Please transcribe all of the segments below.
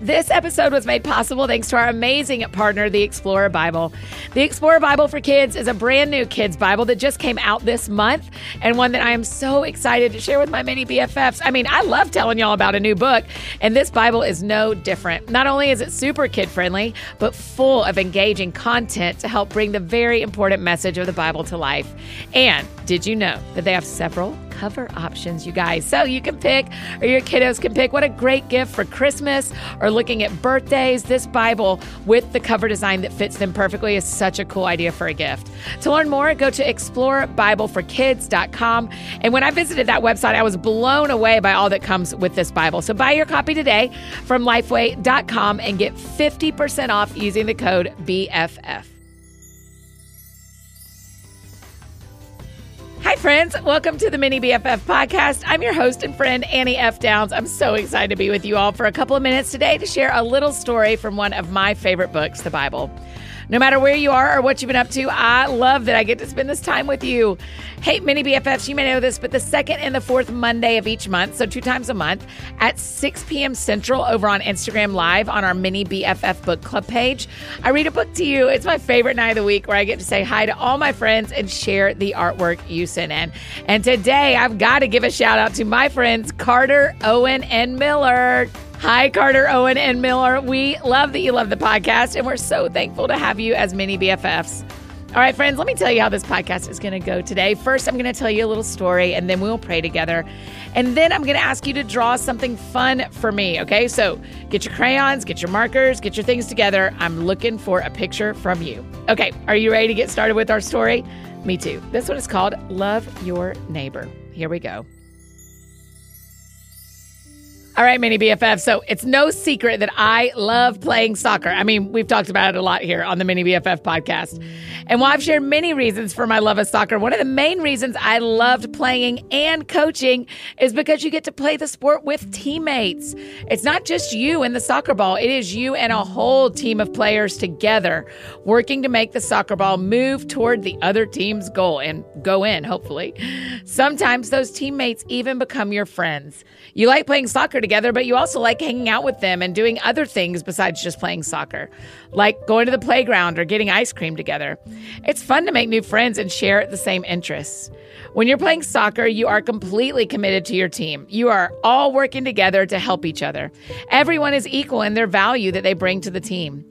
This episode was made possible thanks to our amazing partner, the Explorer Bible. The Explorer Bible for Kids is a brand new kids Bible that just came out this month and one that I am so excited to share with my mini BFFs. I mean, I love telling y'all about a new book, and this Bible is no different. Not only is it super kid friendly, but full of engaging content to help bring the very important message of the Bible to life. And did you know that they have several cover options, you guys? So you can pick, or your kiddos can pick. What a great gift for Christmas or looking at birthdays. This Bible with the cover design that fits them perfectly is such a cool idea for a gift. To learn more, go to explorebibleforkids.com. And when I visited that website, I was blown away by all that comes with this Bible. So buy your copy today from lifeway.com and get 50% off using the code BFF. Friends. Welcome to the Mini BFF podcast. I'm your host and friend, Annie F. Downs. I'm so excited to be with you all for a couple of minutes today to share a little story from one of my favorite books, the Bible. No matter where you are or what you've been up to, I love that I get to spend this time with you. Hey, mini BFFs, you may know this, but the second and the fourth Monday of each month, so two times a month, at 6 p.m. Central over on Instagram Live on our mini BFF book club page, I read a book to you. It's my favorite night of the week where I get to say hi to all my friends and share the artwork you sent in. And today, I've got to give a shout out to my friends Carter, Owen, and Miller. Hi, Carter, Owen, and Miller. We love that you love the podcast, and we're so thankful to have you as mini BFFs. All right, friends, let me tell you how this podcast is going to go today. First, I'm going to tell you a little story, and then we'll pray together. And then I'm going to ask you to draw something fun for me, okay? So get your crayons, get your markers, get your things together. I'm looking for a picture from you. Okay, are you ready to get started with our story? Me too. This one is called Love Your Neighbor. Here we go. All right, mini BFF. So it's no secret that I love playing soccer. I mean, we've talked about it a lot here on the Mini BFF podcast. And while I've shared many reasons for my love of soccer, one of the main reasons I loved playing and coaching is because you get to play the sport with teammates. It's not just you and the soccer ball, it is you and a whole team of players together working to make the soccer ball move toward the other team's goal and go in, hopefully. Sometimes those teammates even become your friends. You like playing soccer together, but you also like hanging out with them and doing other things besides just playing soccer, like going to the playground or getting ice cream together. It's fun to make new friends and share the same interests. When you're playing soccer, you are completely committed to your team. You are all working together to help each other. Everyone is equal in their value that they bring to the team.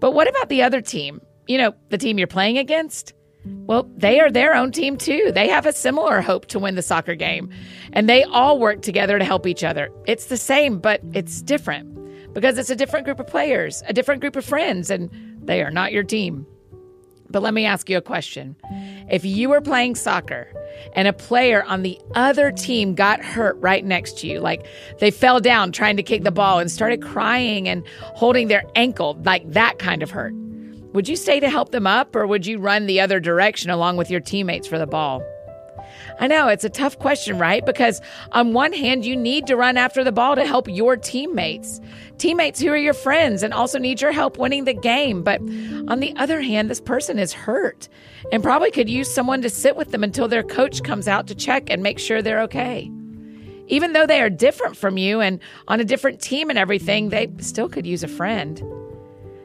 But what about the other team? You know, the team you're playing against? Well, they are their own team too. They have a similar hope to win the soccer game, and they all work together to help each other. It's the same, but it's different because it's a different group of players, a different group of friends, and they are not your team. But let me ask you a question. If you were playing soccer and a player on the other team got hurt right next to you, like they fell down trying to kick the ball and started crying and holding their ankle, like that kind of hurt, would you stay to help them up or would you run the other direction along with your teammates for the ball? I know it's a tough question, right? Because on one hand, you need to run after the ball to help your teammates, teammates who are your friends and also need your help winning the game. But on the other hand, this person is hurt and probably could use someone to sit with them until their coach comes out to check and make sure they're okay. Even though they are different from you and on a different team and everything, they still could use a friend.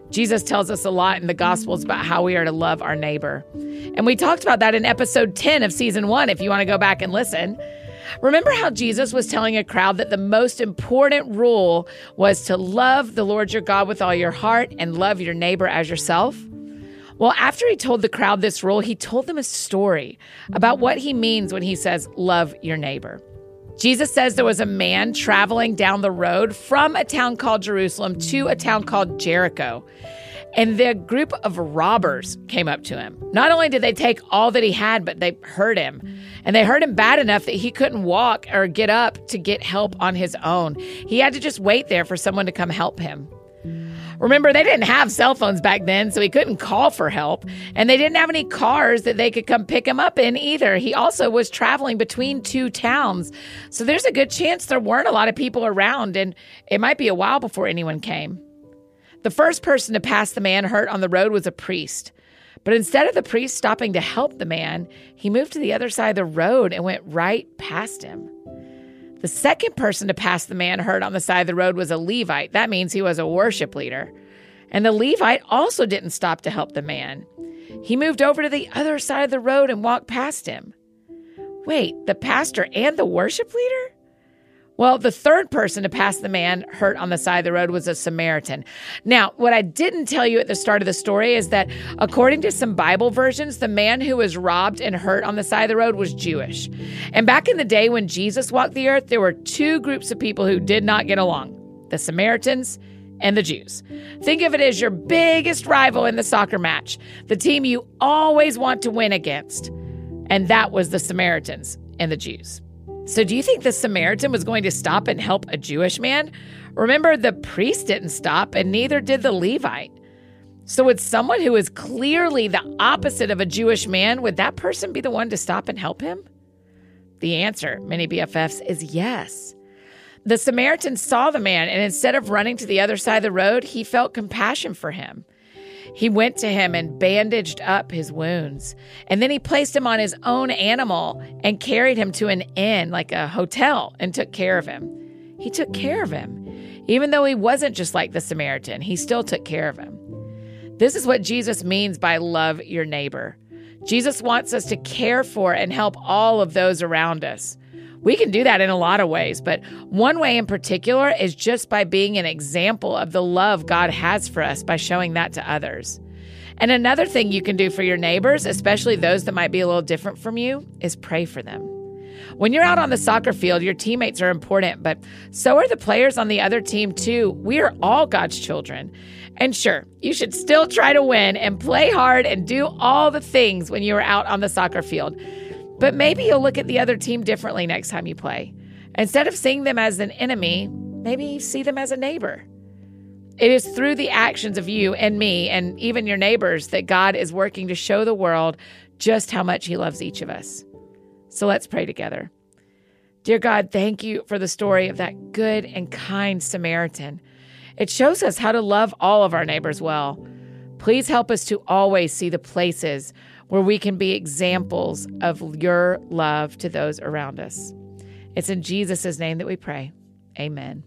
Jesus tells us a lot in the Gospels about how we are to love our neighbor. And we talked about that in episode 10 of season one, if you want to go back and listen. Remember how Jesus was telling a crowd that the most important rule was to love the Lord your God with all your heart and love your neighbor as yourself? Well, after he told the crowd this rule, he told them a story about what he means when he says, love your neighbor. Jesus says there was a man traveling down the road from a town called Jerusalem to a town called Jericho. And the group of robbers came up to him. Not only did they take all that he had, but they hurt him. And they hurt him bad enough that he couldn't walk or get up to get help on his own. He had to just wait there for someone to come help him. Remember, they didn't have cell phones back then, so he couldn't call for help. And they didn't have any cars that they could come pick him up in either. He also was traveling between two towns. So there's a good chance there weren't a lot of people around, and it might be a while before anyone came. The first person to pass the man hurt on the road was a priest. But instead of the priest stopping to help the man, he moved to the other side of the road and went right past him. The second person to pass the man hurt on the side of the road was a Levite. That means he was a worship leader. And the Levite also didn't stop to help the man. He moved over to the other side of the road and walked past him. Wait, the pastor and the worship leader? Well, the third person to pass the man hurt on the side of the road was a Samaritan. Now, what I didn't tell you at the start of the story is that according to some Bible versions, the man who was robbed and hurt on the side of the road was Jewish. And back in the day when Jesus walked the earth, there were two groups of people who did not get along the Samaritans and the Jews. Think of it as your biggest rival in the soccer match, the team you always want to win against. And that was the Samaritans and the Jews. So, do you think the Samaritan was going to stop and help a Jewish man? Remember, the priest didn't stop, and neither did the Levite. So, would someone who is clearly the opposite of a Jewish man, would that person be the one to stop and help him? The answer, mini BFFs, is yes. The Samaritan saw the man, and instead of running to the other side of the road, he felt compassion for him. He went to him and bandaged up his wounds. And then he placed him on his own animal and carried him to an inn, like a hotel, and took care of him. He took care of him. Even though he wasn't just like the Samaritan, he still took care of him. This is what Jesus means by love your neighbor. Jesus wants us to care for and help all of those around us. We can do that in a lot of ways, but one way in particular is just by being an example of the love God has for us by showing that to others. And another thing you can do for your neighbors, especially those that might be a little different from you, is pray for them. When you're out on the soccer field, your teammates are important, but so are the players on the other team too. We are all God's children. And sure, you should still try to win and play hard and do all the things when you are out on the soccer field. But maybe you'll look at the other team differently next time you play. Instead of seeing them as an enemy, maybe see them as a neighbor. It is through the actions of you and me and even your neighbors that God is working to show the world just how much He loves each of us. So let's pray together. Dear God, thank you for the story of that good and kind Samaritan. It shows us how to love all of our neighbors well. Please help us to always see the places where we can be examples of your love to those around us. It's in Jesus' name that we pray. Amen.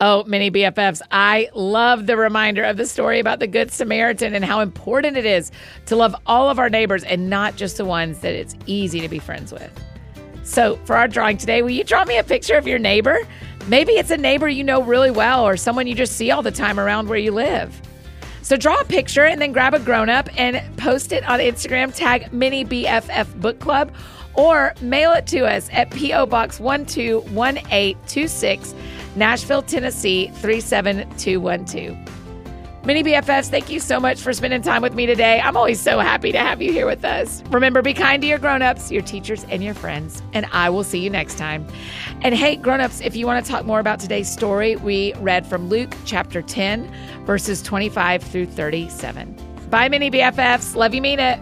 Oh, mini BFFs, I love the reminder of the story about the Good Samaritan and how important it is to love all of our neighbors and not just the ones that it's easy to be friends with. So, for our drawing today, will you draw me a picture of your neighbor? Maybe it's a neighbor you know really well or someone you just see all the time around where you live. So draw a picture and then grab a grown up and post it on Instagram, tag Mini BFF Book Club, or mail it to us at P.O. Box 121826, Nashville, Tennessee 37212. Mini BFFs, thank you so much for spending time with me today. I'm always so happy to have you here with us. Remember, be kind to your grown-ups, your teachers, and your friends, and I will see you next time. And hey, grown-ups, if you want to talk more about today's story, we read from Luke chapter 10, verses 25 through 37. Bye, Mini BFFs. Love you, mean it.